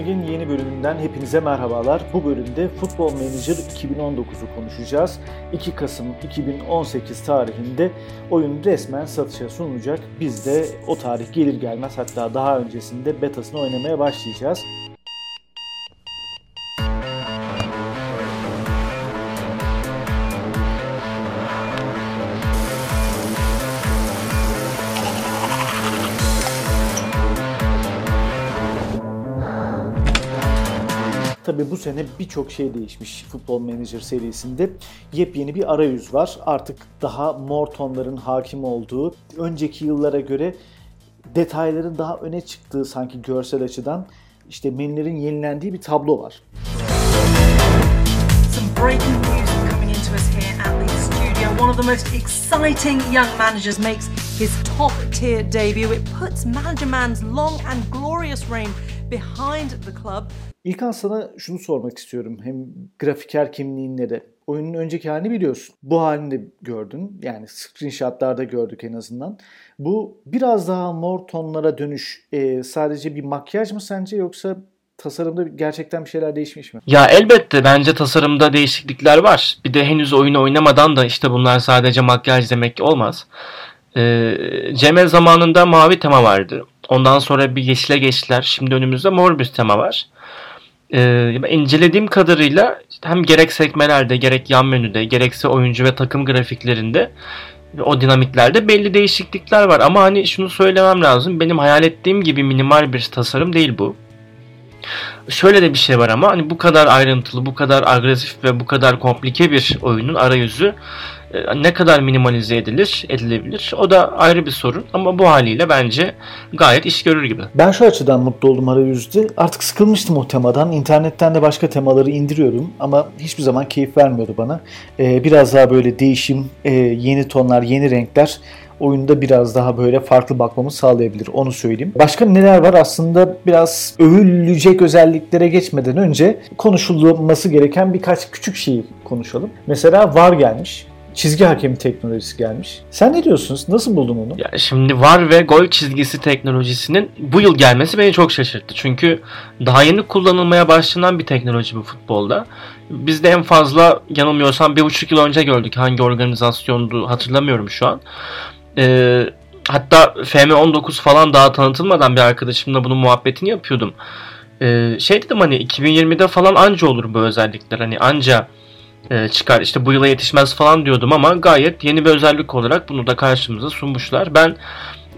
Lig'in yeni bölümünden hepinize merhabalar. Bu bölümde Futbol Manager 2019'u konuşacağız. 2 Kasım 2018 tarihinde oyun resmen satışa sunulacak. Biz de o tarih gelir gelmez hatta daha öncesinde betasını oynamaya başlayacağız. Tabii bu sene birçok şey değişmiş Futbol Manager serisinde. Yepyeni bir arayüz var. Artık daha mor tonların hakim olduğu, önceki yıllara göre detayların daha öne çıktığı sanki görsel açıdan işte menülerin yenilendiği bir tablo var. One of the most exciting young managers makes his top tier debut. It puts Manager Man's long and glorious reign behind the club. İlkan sana şunu sormak istiyorum. Hem grafiker kimliğinle de. Oyunun önceki halini biliyorsun. Bu halini de gördün. Yani screenshotlarda gördük en azından. Bu biraz daha mor tonlara dönüş e, sadece bir makyaj mı sence yoksa tasarımda gerçekten bir şeyler değişmiş mi? Ya elbette bence tasarımda değişiklikler var. Bir de henüz oyunu oynamadan da işte bunlar sadece makyaj demek olmaz. Ee, Cemel zamanında mavi tema vardı. Ondan sonra bir yeşile geçtiler. Şimdi önümüzde mor bir tema var e, incelediğim kadarıyla hem gerek sekmelerde gerek yan menüde gerekse oyuncu ve takım grafiklerinde o dinamiklerde belli değişiklikler var ama hani şunu söylemem lazım benim hayal ettiğim gibi minimal bir tasarım değil bu. Şöyle de bir şey var ama hani bu kadar ayrıntılı, bu kadar agresif ve bu kadar komplike bir oyunun arayüzü ne kadar minimalize edilir, edilebilir o da ayrı bir sorun ama bu haliyle bence gayet iş görür gibi. Ben şu açıdan mutlu oldum arayüzde. Artık sıkılmıştım o temadan. İnternetten de başka temaları indiriyordum ama hiçbir zaman keyif vermiyordu bana. Ee, biraz daha böyle değişim, e, yeni tonlar, yeni renkler oyunda biraz daha böyle farklı bakmamı sağlayabilir. Onu söyleyeyim. Başka neler var? Aslında biraz övülecek özelliklere geçmeden önce konuşulması gereken birkaç küçük şeyi konuşalım. Mesela VAR gelmiş çizgi hakemi teknolojisi gelmiş. Sen ne diyorsunuz? Nasıl buldun onu? Ya şimdi VAR ve gol çizgisi teknolojisinin bu yıl gelmesi beni çok şaşırttı. Çünkü daha yeni kullanılmaya başlanan bir teknoloji bu futbolda. Biz de en fazla yanılmıyorsam bir buçuk yıl önce gördük. Hangi organizasyondu hatırlamıyorum şu an. Ee, hatta FM19 falan daha tanıtılmadan bir arkadaşımla bunun muhabbetini yapıyordum. Ee, şey dedim hani 2020'de falan anca olur bu özellikler. Hani anca çıkar işte bu yıla yetişmez falan diyordum ama gayet yeni bir özellik olarak bunu da karşımıza sunmuşlar. Ben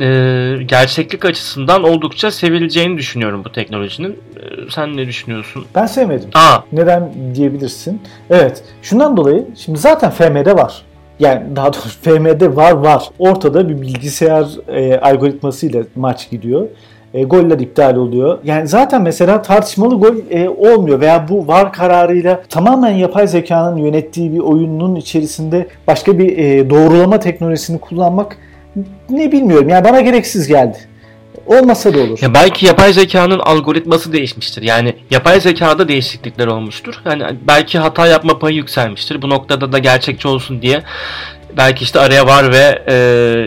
e, gerçeklik açısından oldukça sevileceğini düşünüyorum bu teknolojinin. E, sen ne düşünüyorsun? Ben sevmedim. Aa. Neden diyebilirsin? Evet. Şundan dolayı şimdi zaten FM'de var. Yani daha doğrusu FM'de var var. Ortada bir bilgisayar e, algoritmasıyla maç gidiyor e, goller iptal oluyor. Yani zaten mesela tartışmalı gol e, olmuyor veya bu VAR kararıyla tamamen yapay zekanın yönettiği bir oyunun içerisinde başka bir e, doğrulama teknolojisini kullanmak ne bilmiyorum. Yani bana gereksiz geldi. Olmasa da olur. Ya belki yapay zekanın algoritması değişmiştir. Yani yapay zekada değişiklikler olmuştur. Yani belki hata yapma payı yükselmiştir. Bu noktada da gerçekçi olsun diye belki işte araya var ve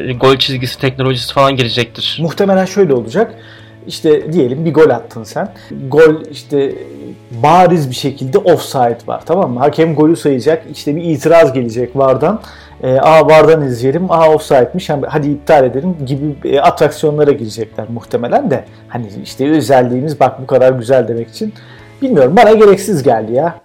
e, gol çizgisi teknolojisi falan girecektir. Muhtemelen şöyle olacak. İşte diyelim bir gol attın sen. Gol işte bariz bir şekilde offside var tamam mı? Hakem golü sayacak. İşte bir itiraz gelecek vardan. E, Aa vardan izleyelim. Aa offside'miş. Hadi iptal edelim gibi e, atraksiyonlara girecekler muhtemelen de. Hani işte özelliğimiz bak bu kadar güzel demek için. Bilmiyorum bana gereksiz geldi ya.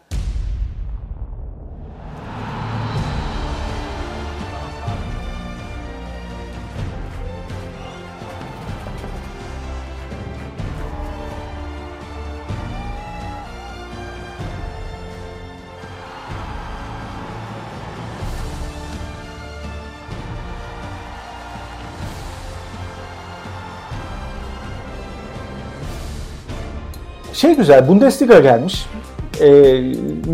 Şey güzel, Bundesliga gelmiş. Ee,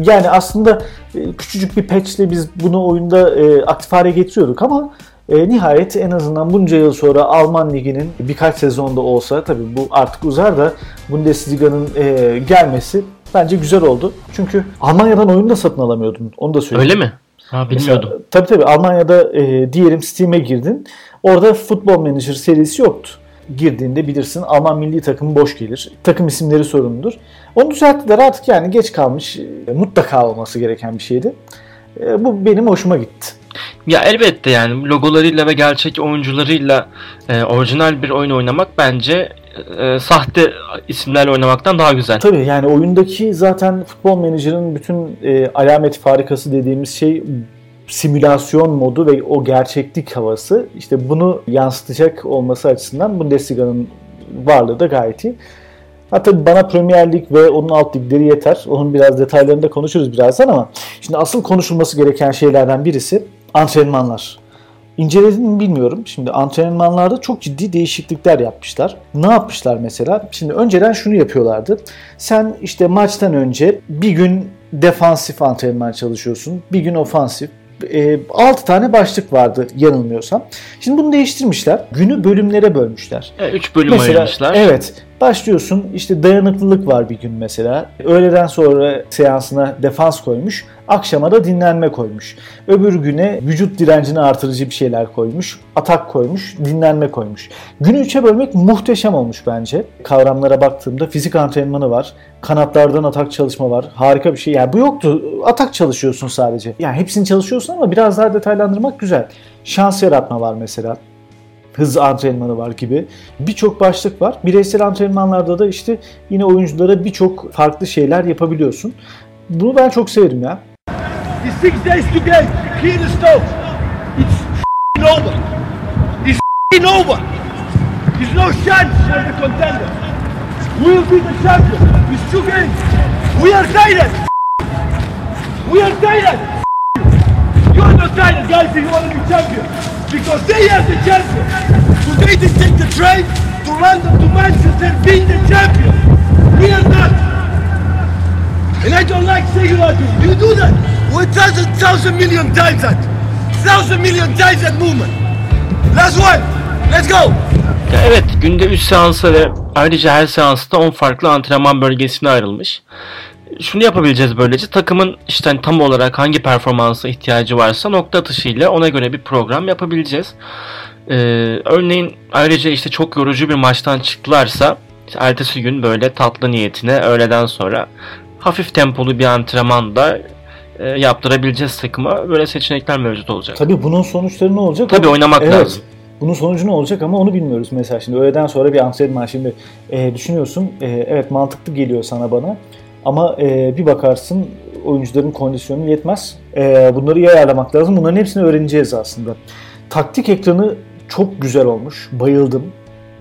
yani aslında e, küçücük bir patchle biz bunu oyunda e, aktif hale getiriyorduk ama e, nihayet en azından bunca yıl sonra Alman Ligi'nin birkaç sezonda olsa tabii bu artık uzar da Bundesliga'nın e, gelmesi bence güzel oldu. Çünkü Almanya'dan oyunu da satın alamıyordun. Onu da söyleyeyim. Öyle mi? Ha bilmiyordum. Mesela, tabii tabii Almanya'da e, diyelim Steam'e girdin. Orada Football Manager serisi yoktu. Girdiğinde bilirsin Alman milli takımı boş gelir. Takım isimleri sorunludur. Onu düzelttiler artık yani geç kalmış e, mutlaka olması gereken bir şeydi. E, bu benim hoşuma gitti. Ya elbette yani logolarıyla ve gerçek oyuncularıyla e, orijinal bir oyun oynamak bence e, sahte isimlerle oynamaktan daha güzel. Tabii yani oyundaki zaten futbol menajerin bütün e, alameti farikası dediğimiz şey simülasyon modu ve o gerçeklik havası. İşte bunu yansıtacak olması açısından Bundesliga'nın varlığı da gayet iyi. Hatta bana Premier Lig ve onun alt ligleri yeter. Onun biraz detaylarında konuşuruz birazdan ama şimdi asıl konuşulması gereken şeylerden birisi antrenmanlar. İnceledim mi bilmiyorum. Şimdi antrenmanlarda çok ciddi değişiklikler yapmışlar. Ne yapmışlar mesela? Şimdi önceden şunu yapıyorlardı. Sen işte maçtan önce bir gün defansif antrenman çalışıyorsun. Bir gün ofansif. E, 6 tane başlık vardı yanılmıyorsam. Şimdi bunu değiştirmişler. Günü bölümlere bölmüşler. 3 bölüm Mesela, ayırmışlar. Evet. Başlıyorsun işte dayanıklılık var bir gün mesela. Öğleden sonra seansına defans koymuş. Akşama da dinlenme koymuş. Öbür güne vücut direncini artırıcı bir şeyler koymuş. Atak koymuş, dinlenme koymuş. Günü üçe bölmek muhteşem olmuş bence. Kavramlara baktığımda fizik antrenmanı var. Kanatlardan atak çalışma var. Harika bir şey. Yani bu yoktu. Atak çalışıyorsun sadece. Yani hepsini çalışıyorsun ama biraz daha detaylandırmak güzel. Şans yaratma var mesela hız antrenmanı var gibi birçok başlık var. Bireysel antrenmanlarda da işte yine oyunculara birçok farklı şeyler yapabiliyorsun. Bunu ben çok severim ya. The six days to game, here the stove. It's over. It's over. There's no chance for the contender. We be the champion. It's two games. We are tired. We are tired. You are not tired, guys, you want to be champion. Because they are the champion. Today they take the train to London, to Manchester, being the champion. We are not. And I don't like saying that. You do that. We thousand, thousand million times that. Thousand million times that movement. Last one. Let's go. Evet günde 3 seansa ve ayrıca her seansta 10 farklı antrenman bölgesine ayrılmış. Şunu yapabileceğiz böylece takımın işte hani tam olarak hangi performansa ihtiyacı varsa nokta atışıyla ona göre bir program yapabileceğiz. Ee, örneğin ayrıca işte çok yorucu bir maçtan çıktılarsa işte ertesi gün böyle tatlı niyetine öğleden sonra hafif tempolu bir antrenman da e, yaptırabileceğiz takıma. Böyle seçenekler mevcut olacak. Tabii bunun sonuçları ne olacak? Tabii oynamak evet. lazım. Bunun sonucu ne olacak ama onu bilmiyoruz mesela şimdi öğleden sonra bir antrenman şimdi e, düşünüyorsun e, evet mantıklı geliyor sana bana ama e, bir bakarsın oyuncuların kondisyonu yetmez. E, bunları iyi ayarlamak lazım. Bunların hepsini öğreneceğiz aslında. Taktik ekranı çok güzel olmuş. Bayıldım.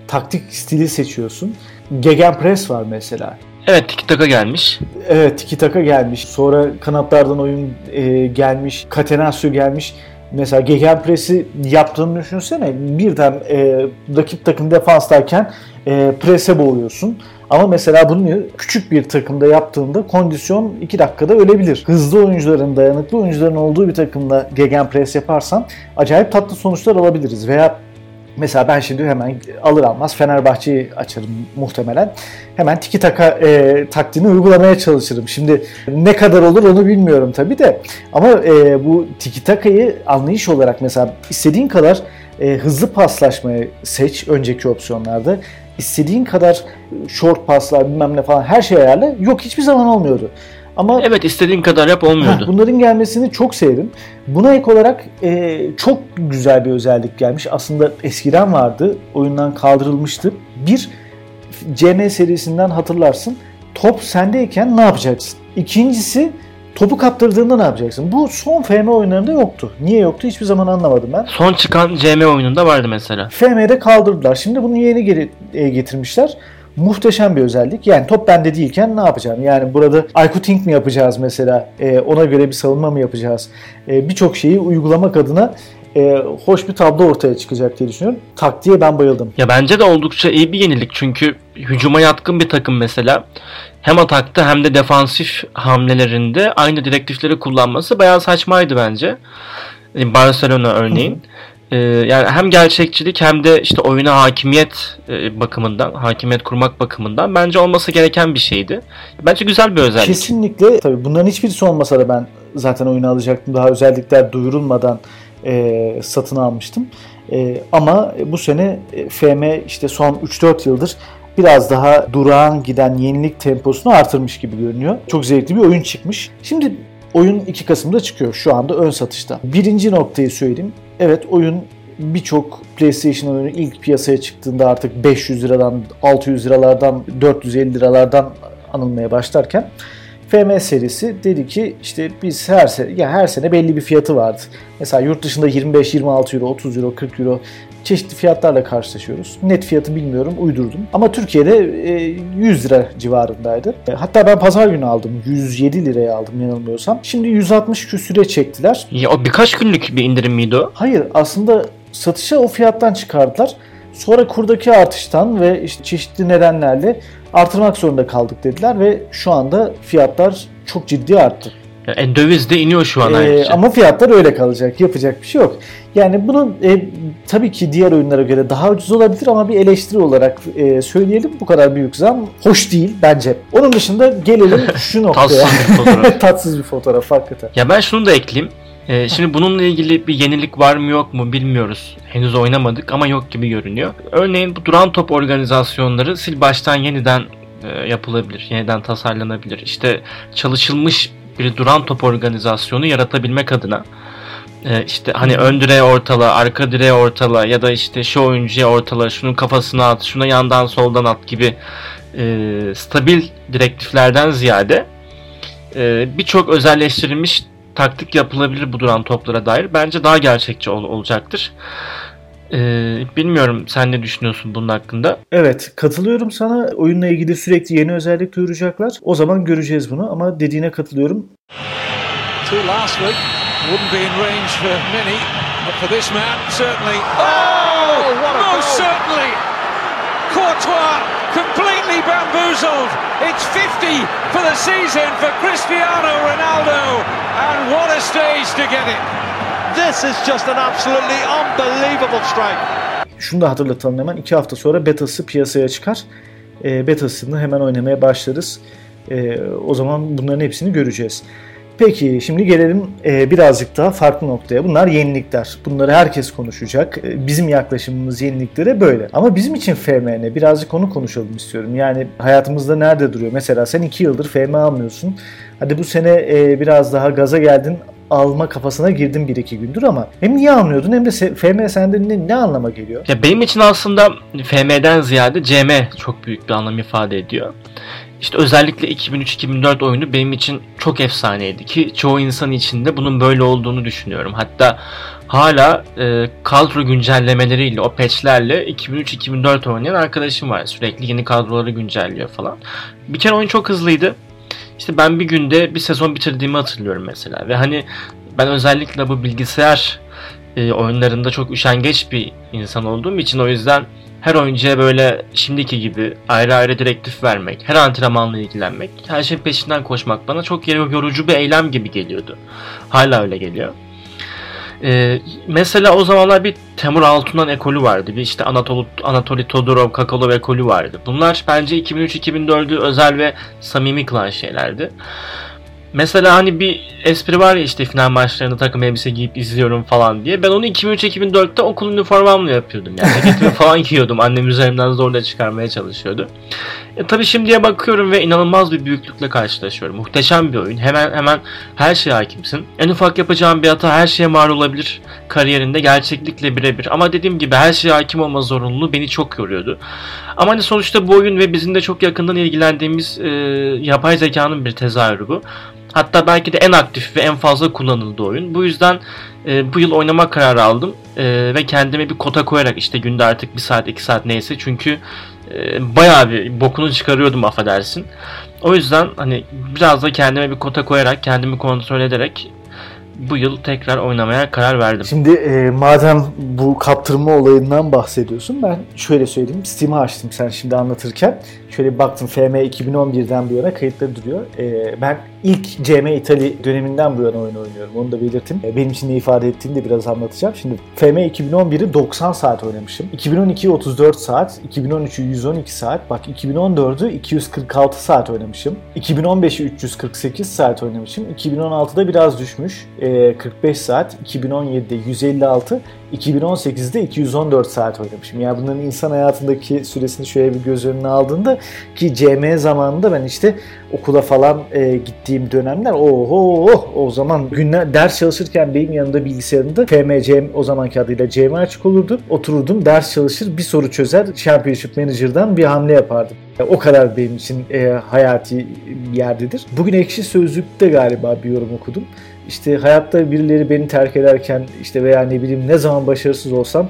Taktik stili seçiyorsun. Gegenpress var mesela. Evet tiki taka gelmiş. Evet tiki taka gelmiş. Sonra kanatlardan oyun e, gelmiş. Catenaccio gelmiş. Mesela Gegenpress'i yaptığını düşünsene. Birden e, rakip takım defanstayken e, prese boğuyorsun. Ama mesela bunu küçük bir takımda yaptığında kondisyon 2 dakikada ölebilir. Hızlı oyuncuların, dayanıklı oyuncuların olduğu bir takımda gegenpress yaparsan acayip tatlı sonuçlar alabiliriz. Veya Mesela ben şimdi hemen alır almaz Fenerbahçe'yi açarım muhtemelen. Hemen tiki taka e, taktiğini uygulamaya çalışırım. Şimdi ne kadar olur onu bilmiyorum tabii de. Ama e, bu tiki takayı anlayış olarak mesela istediğin kadar e, hızlı paslaşmayı seç önceki opsiyonlarda. İstediğin kadar short paslar bilmem ne falan her şey ayarla. Yok hiçbir zaman olmuyordu. Ama Evet istediğin kadar yap olmuyordu. Heh, bunların gelmesini çok sevdim. Buna ek olarak e, çok güzel bir özellik gelmiş. Aslında eskiden vardı. Oyundan kaldırılmıştı. Bir CM serisinden hatırlarsın. Top sendeyken ne yapacaksın? İkincisi topu kaptırdığında ne yapacaksın? Bu son FM oyunlarında yoktu. Niye yoktu hiçbir zaman anlamadım ben. Son çıkan CM oyununda vardı mesela. FM'de kaldırdılar. Şimdi bunu yeni geri e, getirmişler. Muhteşem bir özellik. Yani top bende değilken ne yapacağım? Yani burada Think mi yapacağız mesela? E, ona göre bir savunma mı yapacağız? E, Birçok şeyi uygulamak adına e, hoş bir tablo ortaya çıkacak diye düşünüyorum. Taktiğe ben bayıldım. Ya bence de oldukça iyi bir yenilik çünkü hücuma yatkın bir takım mesela hem atakta hem de defansif hamlelerinde aynı direktifleri kullanması bayağı saçmaydı bence. Barcelona örneğin. E, yani hem gerçekçilik hem de işte oyuna hakimiyet e, bakımından, hakimiyet kurmak bakımından bence olması gereken bir şeydi. Bence güzel bir özellik. Kesinlikle tabii bunların hiçbirisi olmasa da ben zaten oyunu alacaktım. Daha özellikler duyurulmadan e, satın almıştım. E, ama bu sene e, FM işte son 3-4 yıldır biraz daha durağan giden yenilik temposunu artırmış gibi görünüyor. Çok zevkli bir oyun çıkmış. Şimdi oyun 2 Kasım'da çıkıyor şu anda ön satışta. Birinci noktayı söyleyeyim. Evet oyun birçok PlayStation oyunu ilk piyasaya çıktığında artık 500 liradan, 600 liralardan, 450 liralardan anılmaya başlarken FM serisi dedi ki işte biz her sene, ya her sene belli bir fiyatı vardı. Mesela yurt dışında 25, 26 euro, 30 euro, 40 euro çeşitli fiyatlarla karşılaşıyoruz. Net fiyatı bilmiyorum, uydurdum. Ama Türkiye'de 100 lira civarındaydı. E, hatta ben pazar günü aldım. 107 liraya aldım yanılmıyorsam. Şimdi 160 küsüre çektiler. Ya o birkaç günlük bir indirim miydi o? Hayır aslında satışa o fiyattan çıkardılar. Sonra kurdaki artıştan ve işte çeşitli nedenlerle artırmak zorunda kaldık dediler ve şu anda fiyatlar çok ciddi arttı. Yani döviz de iniyor şu an ee, ayrıca. Ama fiyatlar öyle kalacak. Yapacak bir şey yok. Yani bunu e, tabii ki diğer oyunlara göre daha ucuz olabilir ama bir eleştiri olarak e, söyleyelim. Bu kadar büyük zam hoş değil bence. Onun dışında gelelim şu noktaya. Tatsız bir fotoğraf. Tatsız bir fotoğraf hakikaten. Ya ben şunu da ekleyeyim. Ee, şimdi bununla ilgili bir yenilik var mı yok mu bilmiyoruz. Henüz oynamadık ama yok gibi görünüyor. Örneğin bu duran top organizasyonları sil baştan yeniden e, yapılabilir. Yeniden tasarlanabilir. İşte çalışılmış bir duran top organizasyonu yaratabilmek adına e, işte hani ön direğe ortala, arka direğe ortala ya da işte şu oyuncuya ortala, şunun kafasına at, şuna yandan soldan at gibi e, stabil direktiflerden ziyade e, birçok özelleştirilmiş taktik yapılabilir bu duran toplara dair. Bence daha gerçekçi ol- olacaktır. Ee, bilmiyorum sen ne düşünüyorsun bunun hakkında? Evet katılıyorum sana. Oyunla ilgili sürekli yeni özellik duyuracaklar. O zaman göreceğiz bunu ama dediğine katılıyorum. Two last week wouldn't be in range for many, but for this man certainly. Oh, what a goal. most certainly. Courtois completely bamboozled. It's 50 for the season for Cristiano Ronaldo, and what a stage to get it. This is just an absolutely unbelievable strike. Şunu da hatırlatalım hemen. iki hafta sonra betası piyasaya çıkar. E, betasını hemen oynamaya başlarız. E, o zaman bunların hepsini göreceğiz. Peki şimdi gelelim e, birazcık daha farklı noktaya. Bunlar yenilikler. Bunları herkes konuşacak. E, bizim yaklaşımımız yeniliklere böyle. Ama bizim için FMN birazcık onu konuşalım istiyorum. Yani hayatımızda nerede duruyor? Mesela sen 2 yıldır FM almıyorsun. Hadi bu sene e, biraz daha gaza geldin alma kafasına girdim bir iki gündür ama hem niye almıyordun hem de FM sende ne, ne anlama geliyor? Ya benim için aslında FM'den ziyade CM çok büyük bir anlam ifade ediyor. İşte özellikle 2003-2004 oyunu benim için çok efsaneydi ki çoğu insan için de bunun böyle olduğunu düşünüyorum. Hatta hala e, kadro güncellemeleriyle, o patchlerle 2003-2004 oynayan arkadaşım var. Sürekli yeni kadroları güncelliyor falan. Bir kere oyun çok hızlıydı. İşte ben bir günde bir sezon bitirdiğimi hatırlıyorum mesela. Ve hani ben özellikle bu bilgisayar e, oyunlarında çok üşengeç bir insan olduğum için o yüzden her oyuncuya böyle şimdiki gibi ayrı ayrı direktif vermek, her antrenmanla ilgilenmek, her şeyin peşinden koşmak bana çok yorucu bir eylem gibi geliyordu. Hala öyle geliyor. Ee, mesela o zamanlar bir Temur Altunan ekolü vardı. Bir işte Anatoli, Anatoli Todorov, Kakalov ekolü vardı. Bunlar bence 2003-2004'ü özel ve samimi kılan şeylerdi. Mesela hani bir espri var ya işte final maçlarında takım elbise giyip izliyorum falan diye. Ben onu 2003-2004'te okul üniformamla yapıyordum. Yani ceketimi falan giyiyordum. Annem üzerimden zorla çıkarmaya çalışıyordu. E tabi şimdiye bakıyorum ve inanılmaz bir büyüklükle karşılaşıyorum. Muhteşem bir oyun. Hemen hemen her şeye hakimsin. En ufak yapacağın bir hata her şeye mal olabilir kariyerinde gerçeklikle birebir. Ama dediğim gibi her şeye hakim olma zorunluluğu beni çok yoruyordu. Ama hani sonuçta bu oyun ve bizim de çok yakından ilgilendiğimiz e, yapay zekanın bir tezahürü bu. Hatta belki de en aktif ve en fazla kullanıldığı oyun. Bu yüzden e, bu yıl oynama kararı aldım. E, ve kendime bir kota koyarak işte günde artık bir saat iki saat neyse. Çünkü e, bayağı bir bokunu çıkarıyordum affedersin. O yüzden hani biraz da kendime bir kota koyarak kendimi kontrol ederek bu yıl tekrar oynamaya karar verdim. Şimdi e, madem bu kaptırma olayından bahsediyorsun ben şöyle söyleyeyim. Steam'i açtım sen şimdi anlatırken. Şöyle baktım FM 2011'den bu yana kayıtları duruyor. E, ben ilk CM İtali döneminden bu yana oyun oynuyorum. Onu da belirttim. E, benim için ne ifade ettiğini de biraz anlatacağım. Şimdi FM 2011'i 90 saat oynamışım. 2012'yi 34 saat, 2013'ü 112 saat. Bak 2014'ü 246 saat oynamışım. 2015'i 348 saat oynamışım. 2016'da biraz düşmüş. 45 saat. 2017'de 156. 2018'de 214 saat oynamışım. Yani bunların insan hayatındaki süresini şöyle bir göz önüne aldığında ki CM zamanında ben işte okula falan e, gittiğim dönemler oho oh, o zaman günler ders çalışırken benim yanımda bilgisayarımda FMCM o zamanki adıyla CM açık olurdu. Otururdum ders çalışır bir soru çözer Championship Manager'dan bir hamle yapardım. E, o kadar benim için e, hayati bir yerdedir. Bugün Ekşi Sözlük'te galiba bir yorum okudum. İşte hayatta birileri beni terk ederken işte veya ne bileyim ne zaman başarısız olsam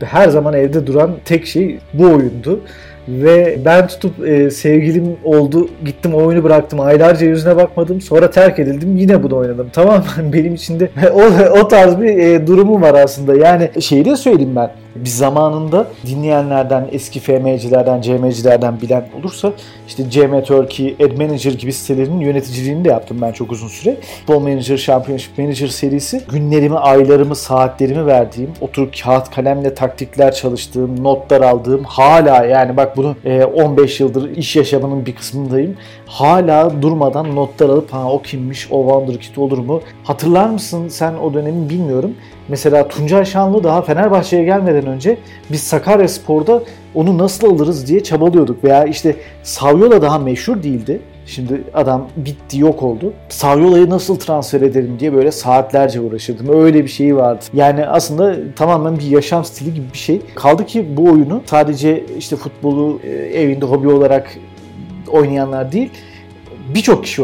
her zaman evde duran tek şey bu oyundu. Ve ben tutup e, sevgilim oldu gittim oyunu bıraktım aylarca yüzüne bakmadım sonra terk edildim yine bunu oynadım tamam mı? Benim içinde o, o tarz bir e, durumum var aslında yani şeyi de söyleyeyim ben bir zamanında dinleyenlerden, eski FM'cilerden, CM'cilerden bilen olursa işte CM Turkey, Ad Manager gibi sitelerin yöneticiliğini de yaptım ben çok uzun süre. Football Manager, Championship Manager serisi günlerimi, aylarımı, saatlerimi verdiğim, oturup kağıt kalemle taktikler çalıştığım, notlar aldığım, hala yani bak bunu 15 yıldır iş yaşamının bir kısmındayım. Hala durmadan notlar alıp ha o kimmiş, o Wonderkid olur mu? Hatırlar mısın sen o dönemi bilmiyorum. Mesela Tuncay Şanlı daha Fenerbahçe'ye gelmeden önce biz Sakarya Spor'da onu nasıl alırız diye çabalıyorduk. Veya işte Saviola daha meşhur değildi. Şimdi adam bitti yok oldu. Saviola'yı nasıl transfer ederim diye böyle saatlerce uğraşırdım. Öyle bir şeyi vardı. Yani aslında tamamen bir yaşam stili gibi bir şey. Kaldı ki bu oyunu sadece işte futbolu e, evinde hobi olarak oynayanlar değil birçok kişi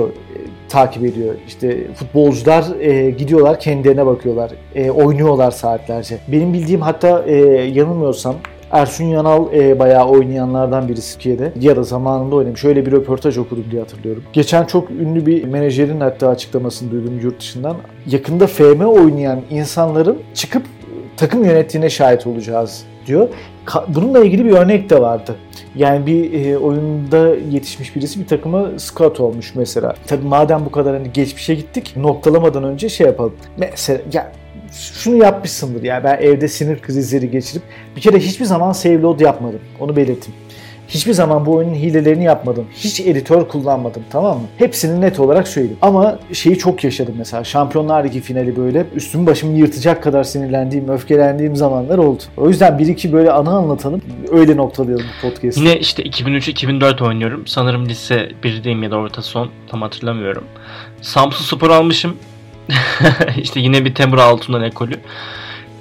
takip ediyor. İşte futbolcular e, gidiyorlar kendilerine bakıyorlar. E, oynuyorlar saatlerce. Benim bildiğim hatta e, yanılmıyorsam Ersun Yanal e, bayağı oynayanlardan birisi Türkiye'de. Ya da zamanında oynamış. Şöyle bir röportaj okudum diye hatırlıyorum. Geçen çok ünlü bir menajerin hatta açıklamasını duydum yurt dışından. Yakında FM oynayan insanların çıkıp takım yönettiğine şahit olacağız diyor. Bununla ilgili bir örnek de vardı. Yani bir e, oyunda yetişmiş birisi bir takıma scout olmuş mesela. Tabii madem bu kadar hani geçmişe gittik noktalamadan önce şey yapalım. Mesela ya şunu yapmışsındır ya ben evde sinir krizleri geçirip bir kere hiçbir zaman save load yapmadım. Onu belirteyim. Hiçbir zaman bu oyunun hilelerini yapmadım. Hiç editör kullanmadım tamam mı? Hepsini net olarak söyleyeyim. Ama şeyi çok yaşadım mesela. Şampiyonlar Ligi finali böyle üstümü başımı yırtacak kadar sinirlendiğim, öfkelendiğim zamanlar oldu. O yüzden bir iki böyle ana anlatalım. Öyle noktalayalım bu podcast'ı. Yine işte 2003-2004 oynuyorum. Sanırım lise 1'deyim ya da orta son. Tam hatırlamıyorum. Samsun Spor almışım. işte yine bir Temur Altun'dan ekolü.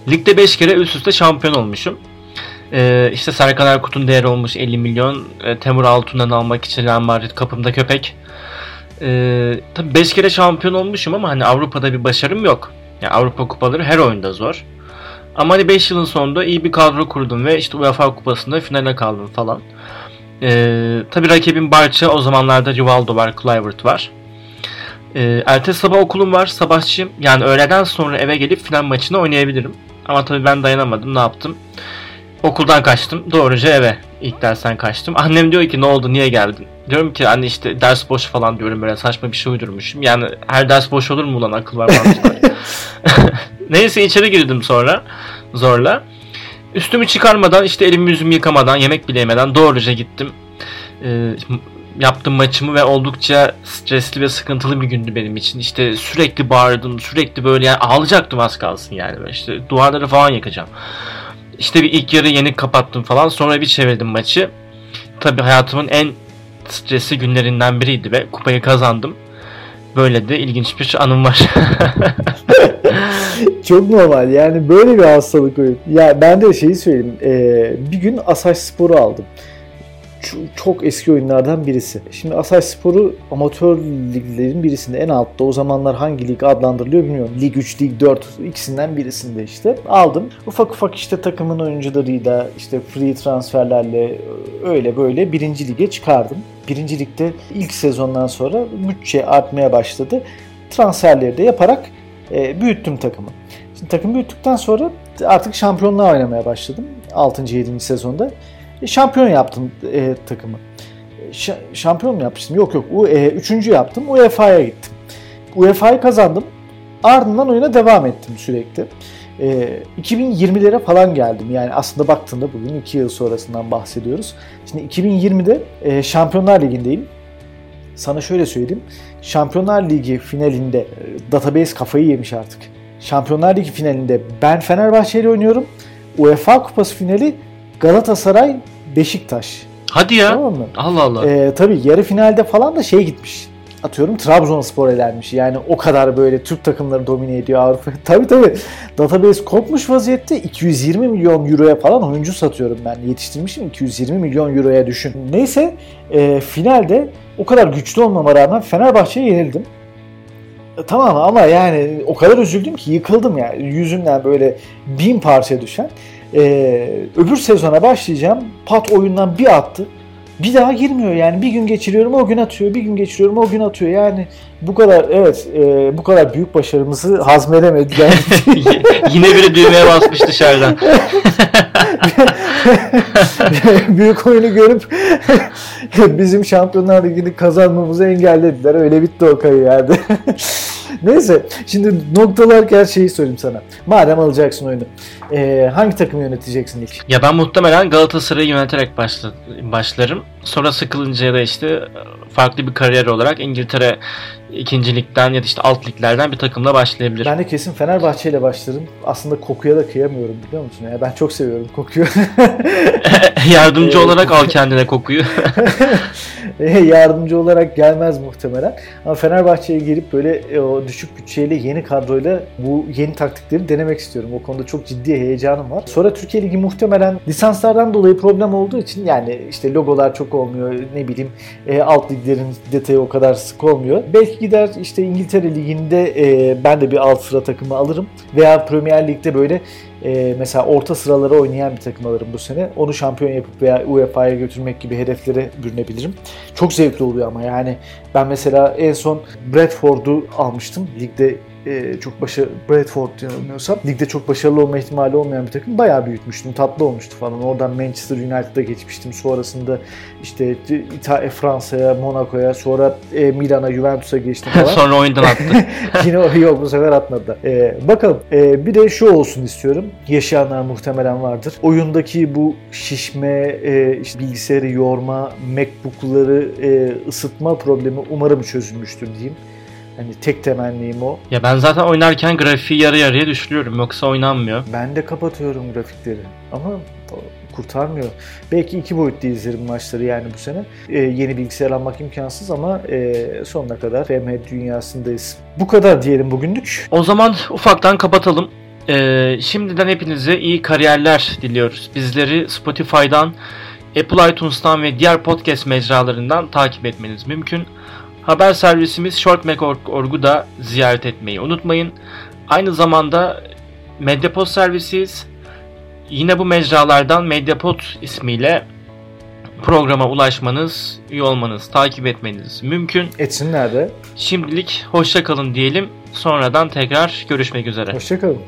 Ligde 5 kere üst üste şampiyon olmuşum. Ee, işte Serkan Erkut'un değeri olmuş 50 milyon. Ee, Temur Altun'dan almak için Real Madrid kapımda köpek. Ee, tabii 5 kere şampiyon olmuşum ama hani Avrupa'da bir başarım yok. Yani Avrupa kupaları her oyunda zor. Ama hani 5 yılın sonunda iyi bir kadro kurdum ve işte UEFA kupasında finale kaldım falan. Ee, tabii rakibim Barça o zamanlarda Rivaldo var, Kluivert var. Ee, ertesi sabah okulum var, sabahçıyım. Yani öğleden sonra eve gelip final maçını oynayabilirim. Ama tabii ben dayanamadım, ne yaptım? Okuldan kaçtım. Doğruca eve. İlk dersten kaçtım. Annem diyor ki ne oldu niye geldin? Diyorum ki anne işte ders boş falan diyorum böyle saçma bir şey uydurmuşum. Yani her ders boş olur mu lan akıl var Neyse içeri girdim sonra zorla. Üstümü çıkarmadan işte elimi yüzümü yıkamadan yemek bile yemeden doğruca gittim. Ee, yaptım maçımı ve oldukça stresli ve sıkıntılı bir gündü benim için. İşte sürekli bağırdım, sürekli böyle yani ağlayacaktım az kalsın yani. Böyle işte duvarları falan yakacağım. İşte bir ilk yarı yeni kapattım falan. Sonra bir çevirdim maçı. Tabi hayatımın en stresli günlerinden biriydi ve kupayı kazandım. Böyle de ilginç bir anım var. Çok normal yani böyle bir hastalık oyun. Ya ben de şeyi söyleyeyim. Ee, bir gün Asaş Spor'u aldım çok eski oyunlardan birisi. Şimdi Asay Spor'u amatör liglerin birisinde en altta o zamanlar hangi lig adlandırılıyor bilmiyorum. Lig 3, Lig 4 ikisinden birisinde işte aldım. Ufak ufak işte takımın oyuncularıyla işte free transferlerle öyle böyle birinci lige çıkardım. Birinci ligde ilk sezondan sonra bütçe artmaya başladı. Transferleri de yaparak e, büyüttüm takımı. Şimdi takım büyüttükten sonra artık şampiyonluğa oynamaya başladım. 6. 7. sezonda. Şampiyon yaptım e, takımı. ş- şampiyon mu yapmıştım? Yok yok. U- e, üçüncü yaptım. UEFA'ya gittim. UEFA'yı kazandım. Ardından oyuna devam ettim sürekli. E, 2020'lere falan geldim. Yani aslında baktığında bugün 2 yıl sonrasından bahsediyoruz. Şimdi 2020'de e, Şampiyonlar Ligi'ndeyim. Sana şöyle söyleyeyim. Şampiyonlar Ligi finalinde e, database kafayı yemiş artık. Şampiyonlar Ligi finalinde ben Fenerbahçe ile oynuyorum. UEFA Kupası finali Galatasaray Beşiktaş. Hadi ya. Tamam mı? Allah Allah. Ee, tabii yarı finalde falan da şey gitmiş. Atıyorum Trabzonspor elenmiş. Yani o kadar böyle Türk takımları domine ediyor Avrupa. tabii tabii. Database kopmuş vaziyette 220 milyon euroya falan oyuncu satıyorum ben. Yetiştirmişim 220 milyon euroya düşün. Neyse e, finalde o kadar güçlü olmama rağmen Fenerbahçe'ye yenildim. E, Tamam ama yani o kadar üzüldüm ki yıkıldım yani. Yüzümden böyle bin parça düşen. Ee, öbür sezona başlayacağım. Pat oyundan bir attı. Bir daha girmiyor yani. Bir gün geçiriyorum o gün atıyor. Bir gün geçiriyorum o gün atıyor. Yani bu kadar evet e, bu kadar büyük başarımızı hazmedemediler. Yine biri düğmeye basmış dışarıdan. büyük oyunu görüp bizim Şampiyonlar Ligi'ni kazanmamızı engellediler. Öyle bitti o kariyerde. Neyse şimdi noktalarken şeyi söyleyeyim sana. Madem alacaksın oyunu. e, hangi takımı yöneteceksin ilk? Ya ben muhtemelen Galatasaray'ı yöneterek başla, başlarım. Sonra sıkılınca da işte farklı bir kariyer olarak İngiltere ikinci ligden ya da işte alt liglerden bir takımla başlayabilirim. Ben de kesin Fenerbahçe ile başlarım. Aslında kokuya da kıyamıyorum biliyor musun? Ya ben çok seviyorum kokuyu. Yardımcı Ee, olarak al kendine kokuyu. Yardımcı olarak gelmez muhtemelen. Ama Fenerbahçe'ye gelip böyle e, o düşük bütçeyle yeni kadroyla bu yeni taktikleri denemek istiyorum. O konuda çok ciddi heyecanım var. Sonra Türkiye Ligi muhtemelen lisanslardan dolayı problem olduğu için yani işte logolar çok olmuyor ne bileyim e, alt liglerin detayı o kadar sık olmuyor. Belki gider işte İngiltere Ligi'nde e, ben de bir alt sıra takımı alırım. Veya Premier Lig'de böyle e, mesela orta sıralara oynayan bir takım alırım bu sene. Onu şampiyon yapıp veya UEFA'ya götürmek gibi hedeflere bürünebilirim. Çok zevkli oluyor ama yani ben mesela en son Bradford'u almıştım. Ligde e, çok başarılı Bradford yanılmıyorsam ligde çok başarılı olma ihtimali olmayan bir takım bayağı büyütmüştüm. Tatlı olmuştu falan. Oradan Manchester United'a geçmiştim. Sonrasında işte İtalya, Fransa'ya, Monaco'ya, sonra e, Milan'a, Juventus'a geçtim falan. Sonra oyundan attı. Yine yok bu sefer atmadı. Ee, bakalım. Ee, bir de şu olsun istiyorum. Yaşayanlar muhtemelen vardır. Oyundaki bu şişme, e, işte bilgisayarı yorma, Macbook'ları e, ısıtma problemi umarım çözülmüştür diyeyim. Hani tek temennim o. ya ben zaten oynarken grafiği yarı yarıya düşürüyorum. Yoksa oynanmıyor. Ben de kapatıyorum grafikleri. Ama kurtarmıyor. Belki iki boyutlu izlerim maçları yani bu sene. Ee, yeni bilgisayar almak imkansız ama e, sonuna kadar FM dünyasındayız. Bu kadar diyelim bugünlük. O zaman ufaktan kapatalım. Ee, şimdiden hepinize iyi kariyerler diliyoruz. Bizleri Spotify'dan, Apple iTunes'tan ve diğer podcast mecralarından takip etmeniz mümkün. Haber servisimiz shortmac.org'u da ziyaret etmeyi unutmayın. Aynı zamanda Mediapod servisiyiz. Yine bu mecralardan Mediapod ismiyle programa ulaşmanız, üye olmanız, takip etmeniz mümkün. Etsinler de. Şimdilik hoşça kalın diyelim. Sonradan tekrar görüşmek üzere. Hoşçakalın.